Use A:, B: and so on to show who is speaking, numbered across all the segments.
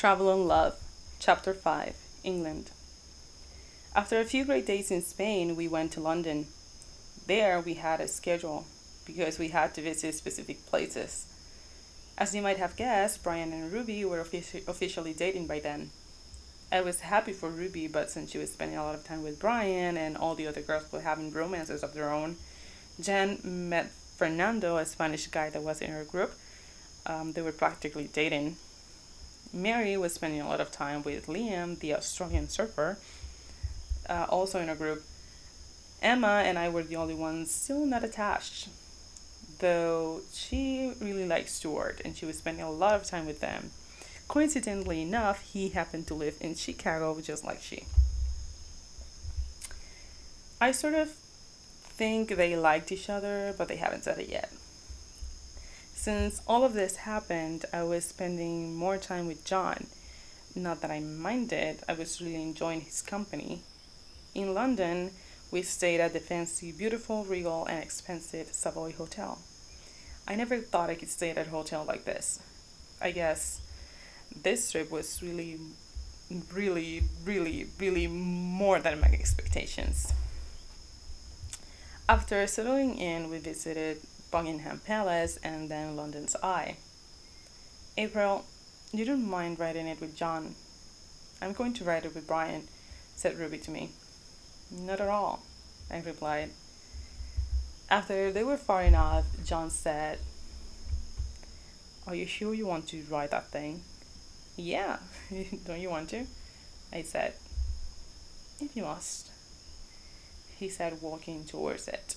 A: Travel and Love, Chapter 5, England. After a few great days in Spain, we went to London. There, we had a schedule because we had to visit specific places. As you might have guessed, Brian and Ruby were offici- officially dating by then. I was happy for Ruby, but since she was spending a lot of time with Brian and all the other girls were having romances of their own, Jen met Fernando, a Spanish guy that was in her group. Um, they were practically dating. Mary was spending a lot of time with Liam, the Australian surfer, uh, also in a group. Emma and I were the only ones still not attached, though she really liked Stuart and she was spending a lot of time with them. Coincidentally enough, he happened to live in Chicago just like she. I sort of think they liked each other, but they haven't said it yet. Since all of this happened, I was spending more time with John. Not that I minded, I was really enjoying his company. In London, we stayed at the fancy, beautiful, regal, and expensive Savoy Hotel. I never thought I could stay at a hotel like this. I guess this trip was really, really, really, really more than my expectations. After settling in, we visited Buckingham Palace and then London's Eye. April, you don't mind writing it with John. I'm going to write it with Brian, said Ruby to me. Not at all, I replied. After they were far enough, John said, Are you sure you want to write that thing? Yeah, don't you want to? I said, If you must. He said, walking towards it.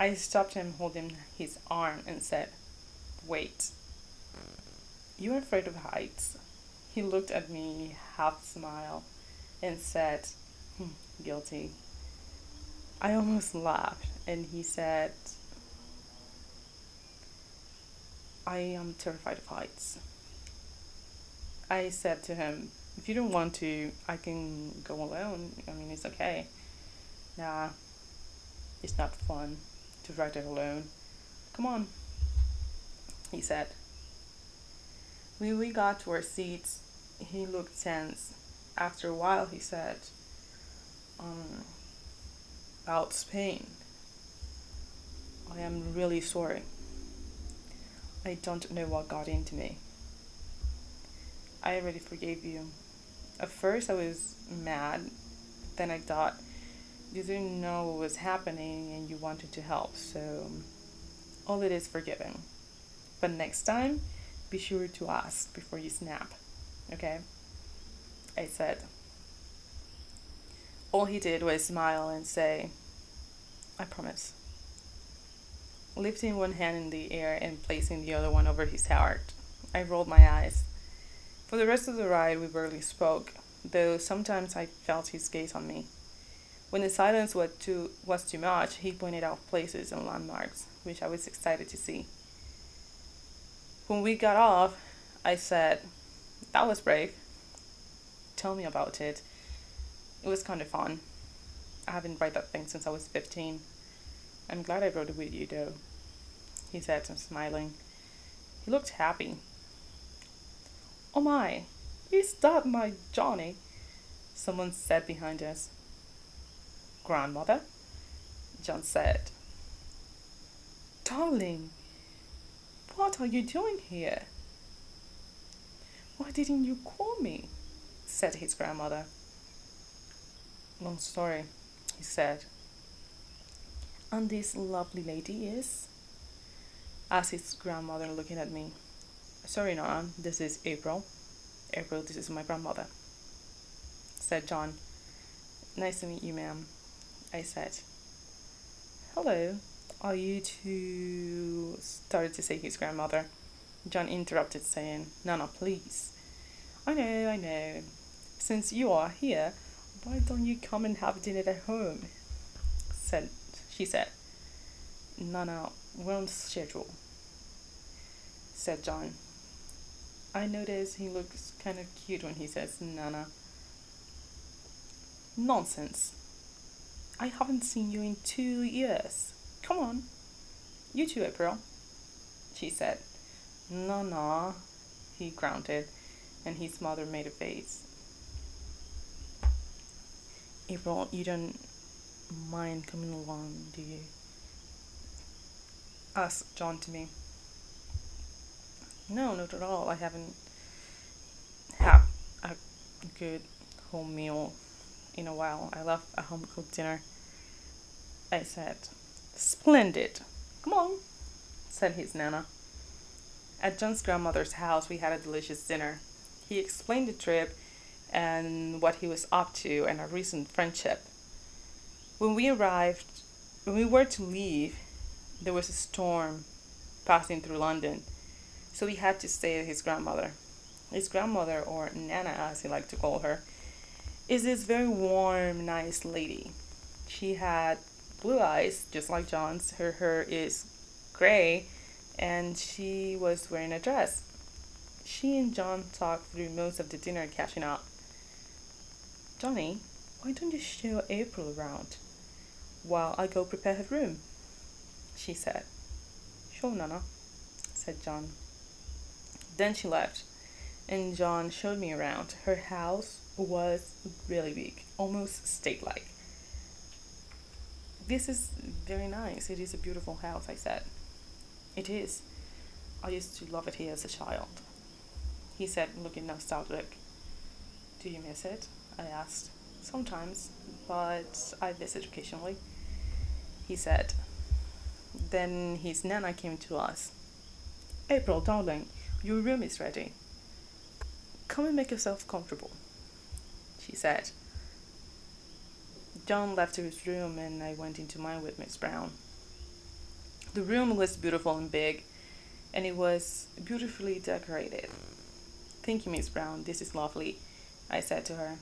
A: I stopped him, holding his arm, and said, Wait. You're afraid of heights? He looked at me, half smile, and said, hmm, Guilty. I almost laughed, and he said, I am terrified of heights. I said to him, If you don't want to, I can go alone. I mean, it's okay. Nah, it's not fun to write it alone. Come on, he said. When we got to our seats, he looked tense. After a while, he said, um, about Spain. I am really sorry. I don't know what got into me. I already forgave you. At first, I was mad. Then I thought, you didn't know what was happening and you wanted to help, so all it is forgiven. But next time, be sure to ask before you snap, okay? I said. All he did was smile and say, I promise. Lifting one hand in the air and placing the other one over his heart, I rolled my eyes. For the rest of the ride, we barely spoke, though sometimes I felt his gaze on me. When the silence was too, was too much, he pointed out places and landmarks, which I was excited to see. When we got off, I said, That was brave. Tell me about it. It was kind of fun. I haven't read that thing since I was 15. I'm glad I wrote it with you, though, he said, smiling. He looked happy. Oh my, is that my Johnny? Someone said behind us. Grandmother? John said. Darling, what are you doing here? Why didn't you call me? said his grandmother. Long story, he said. And this lovely lady is? asked his grandmother, looking at me. Sorry, Nora, this is April. April, this is my grandmother, said John. Nice to meet you, ma'am. I said. Hello, are you two? started to say his grandmother. John interrupted, saying, Nana, please. I know, I know. Since you are here, why don't you come and have dinner at home? said she said. Nana, we're on schedule, said John. I notice he looks kind of cute when he says Nana. Nonsense. I haven't seen you in two years. Come on. You too, April, she said. No, no, He grunted, and his mother made a face. April, you don't mind coming along, do you? Asked John to me. No, not at all. I haven't had a good home meal in a while. I love a home cooked dinner. I said, Splendid. Come on, said his Nana. At John's grandmother's house, we had a delicious dinner. He explained the trip and what he was up to and our recent friendship. When we arrived, when we were to leave, there was a storm passing through London, so we had to stay at his grandmother. His grandmother, or Nana as he liked to call her, is this very warm, nice lady. She had blue eyes, just like John's. Her hair is gray, and she was wearing a dress. She and John talked through most of the dinner catching up. Johnny, why don't you show April around while I go prepare her room? She said. Sure, Nana, said John. Then she left, and John showed me around. Her house was really big, almost state like. This is very nice. It is a beautiful house, I said. It is. I used to love it here as a child. He said, looking nostalgic. Do you miss it? I asked. Sometimes, but I visit occasionally. He said. Then his nana came to us. April, darling, your room is ready. Come and make yourself comfortable, she said. John left his room and I went into mine with Miss Brown. The room was beautiful and big, and it was beautifully decorated. Thank you, Miss Brown, this is lovely, I said to her.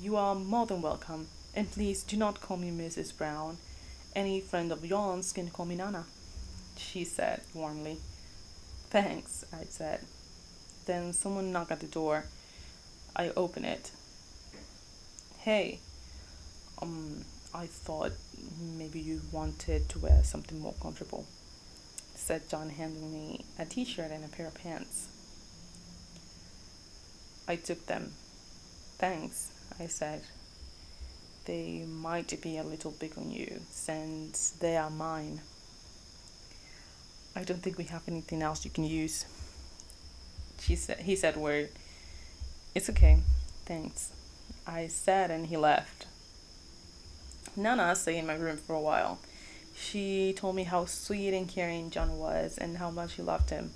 A: You are more than welcome, and please do not call me Mrs. Brown. Any friend of yours can call me Nana, she said warmly. Thanks, I said. Then someone knocked at the door. I opened it. Hey, um, I thought maybe you wanted to wear something more comfortable, said John, handing me a t shirt and a pair of pants. I took them. Thanks, I said. They might be a little big on you, since they are mine. I don't think we have anything else you can use. She said he said word. It's okay. Thanks. I said and he left. Nana stayed in my room for a while. She told me how sweet and caring John was and how much she loved him.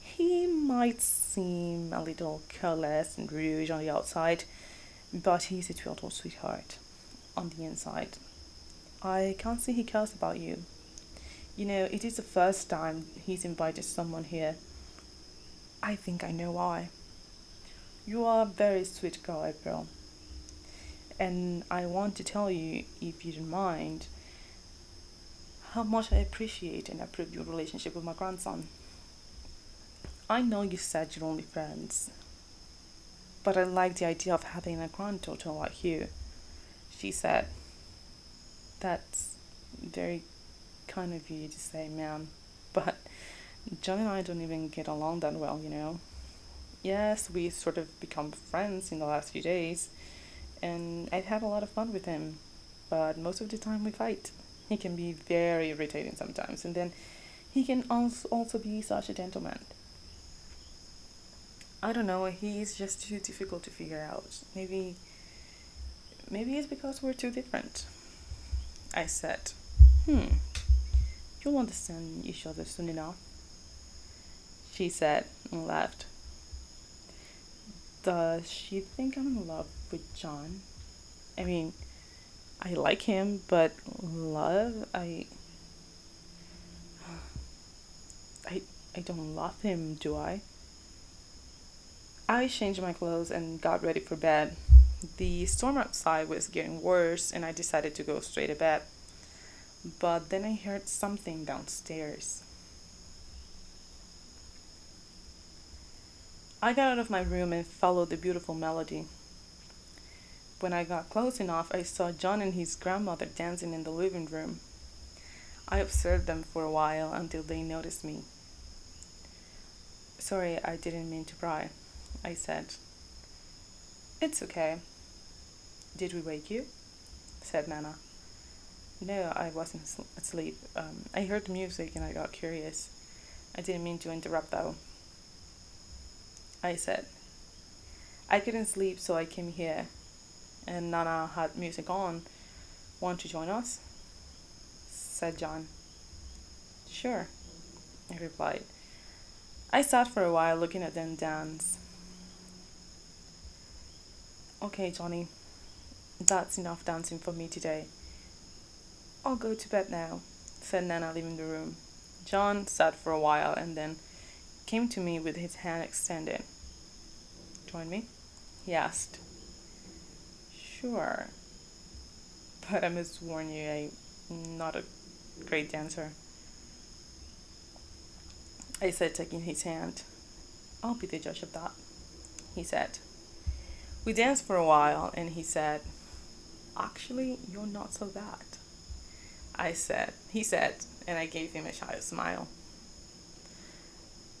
A: He might seem a little careless and rude on the outside, but he's a total sweetheart on the inside. I can't see he cares about you. You know, it is the first time he's invited someone here. I think I know why. You are a very sweet girl, April. And I want to tell you, if you don't mind, how much I appreciate and approve your relationship with my grandson. I know you said you're only friends, but I like the idea of having a granddaughter like you, she said. That's very kind of you to say, ma'am, but John and I don't even get along that well, you know. Yes, we sort of become friends in the last few days, and I've had a lot of fun with him, but most of the time we fight. He can be very irritating sometimes, and then he can also be such a gentleman. I don't know, he's just too difficult to figure out. Maybe maybe it's because we're too different. I said, "Hmm. You'll understand each other soon enough." She said and laughed. Does she think I'm in love with John? I mean, I like him, but love, I I I don't love him, do I? I changed my clothes and got ready for bed. The storm outside was getting worse, and I decided to go straight to bed. But then I heard something downstairs. I got out of my room and followed the beautiful melody. When I got close enough, I saw John and his grandmother dancing in the living room. I observed them for a while until they noticed me. Sorry, I didn't mean to pry, I said. It's okay. Did we wake you? said Nana. No, I wasn't asleep. Um, I heard the music and I got curious. I didn't mean to interrupt though. I said. I couldn't sleep, so I came here. And Nana had music on. Want to join us? said John. Sure, I replied. I sat for a while looking at them dance. Okay, Johnny, that's enough dancing for me today. I'll go to bed now, said Nana, leaving the room. John sat for a while and then came to me with his hand extended. Join me? He asked. Sure. But I must warn you, I'm not a great dancer. I said, taking his hand. I'll be the judge of that, he said. We danced for a while, and he said, Actually, you're not so bad. I said, he said, and I gave him a shy smile.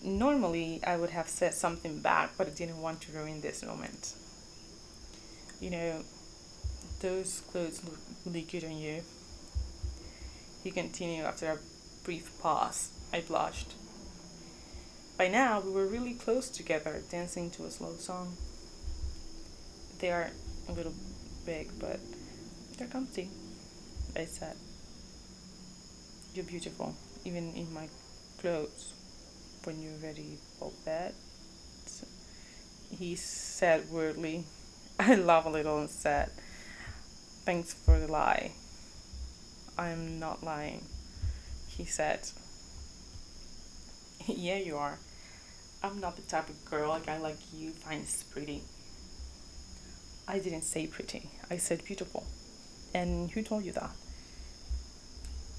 A: Normally, I would have said something back, but I didn't want to ruin this moment. You know, those clothes look really good on you. He continued after a brief pause. I blushed. By now, we were really close together, dancing to a slow song. They are a little big, but they're comfy, I said. You're beautiful, even in my clothes. When you're ready for bed, he said weirdly. I laughed a little and said, Thanks for the lie. I'm not lying, he said. yeah, you are. I'm not the type of girl a guy like you finds pretty. I didn't say pretty, I said beautiful. And who told you that?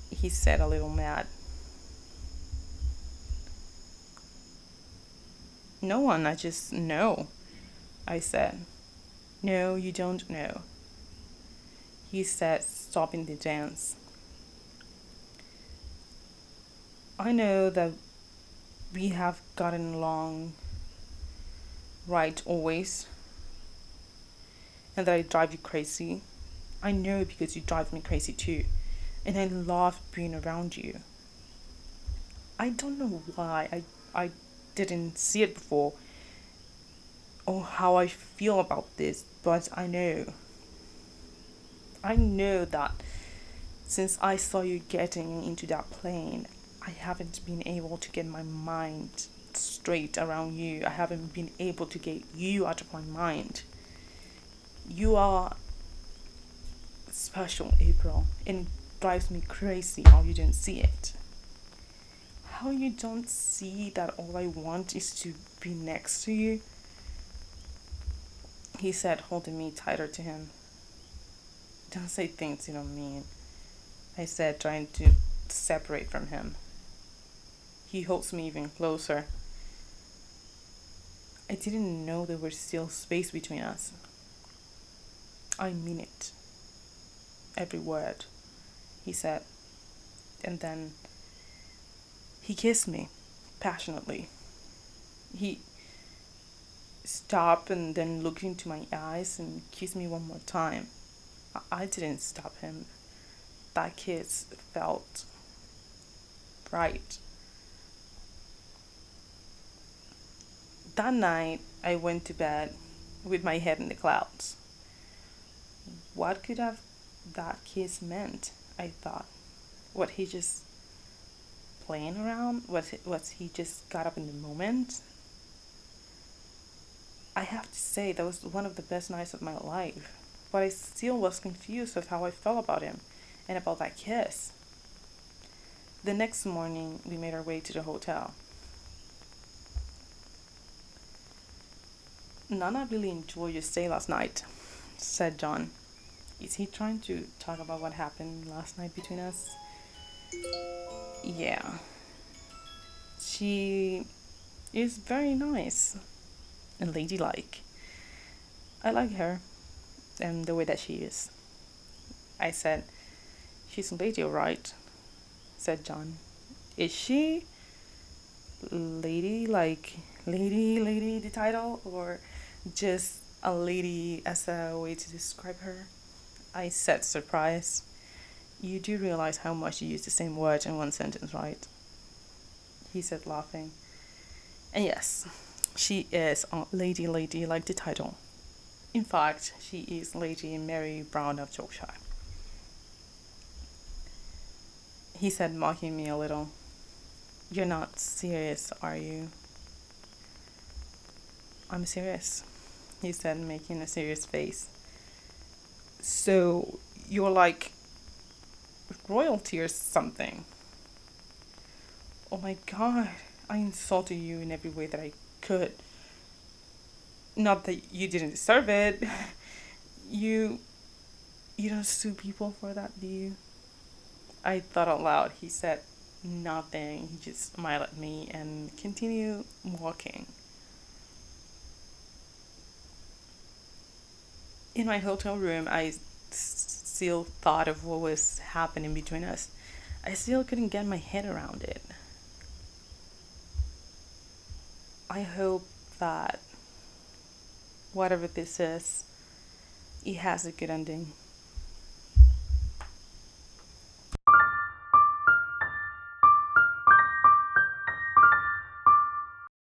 A: He said a little mad. No one, I just know, I said. No, you don't know. He said, stopping the dance. I know that we have gotten along right always and that I drive you crazy. I know because you drive me crazy too, and I love being around you. I don't know why I I didn't see it before or how I feel about this, but I know. I know that since I saw you getting into that plane, I haven't been able to get my mind straight around you. I haven't been able to get you out of my mind. You are special, April, and drives me crazy how you don't see it. How you don't see that all I want is to be next to you? He said, holding me tighter to him. Don't say things you don't mean. I said, trying to separate from him. He holds me even closer. I didn't know there was still space between us. I mean it. Every word, he said. And then he kissed me passionately. He stopped and then looked into my eyes and kissed me one more time. I didn't stop him. That kiss felt right. that night, I went to bed with my head in the clouds. What could have that kiss meant? I thought. What he just playing around? Was was he just got up in the moment? I have to say that was one of the best nights of my life, but I still was confused of how I felt about him and about that kiss. The next morning, we made our way to the hotel. Nana really enjoyed your stay last night, said John. Is he trying to talk about what happened last night between us? Yeah. She is very nice and ladylike. I like her and the way that she is. I said, She's a lady, alright, said John. Is she lady like lady, lady, the title, or just a lady as a way to describe her? I said, surprise. You do realize how much you use the same word in one sentence, right? He said, laughing. And yes, she is a lady, lady, like the title. In fact, she is Lady Mary Brown of Yorkshire. He said, mocking me a little, You're not serious, are you? I'm serious, he said, making a serious face. So, you're like royalty or something. Oh my god, I insulted you in every way that I could. Not that you didn't deserve it. You you don't sue people for that, do you? I thought aloud. He said nothing. He just smiled at me and continued walking. In my hotel room, I still thought of what was happening between us. I still couldn't get my head around it. I hope that whatever this is, it has a good ending.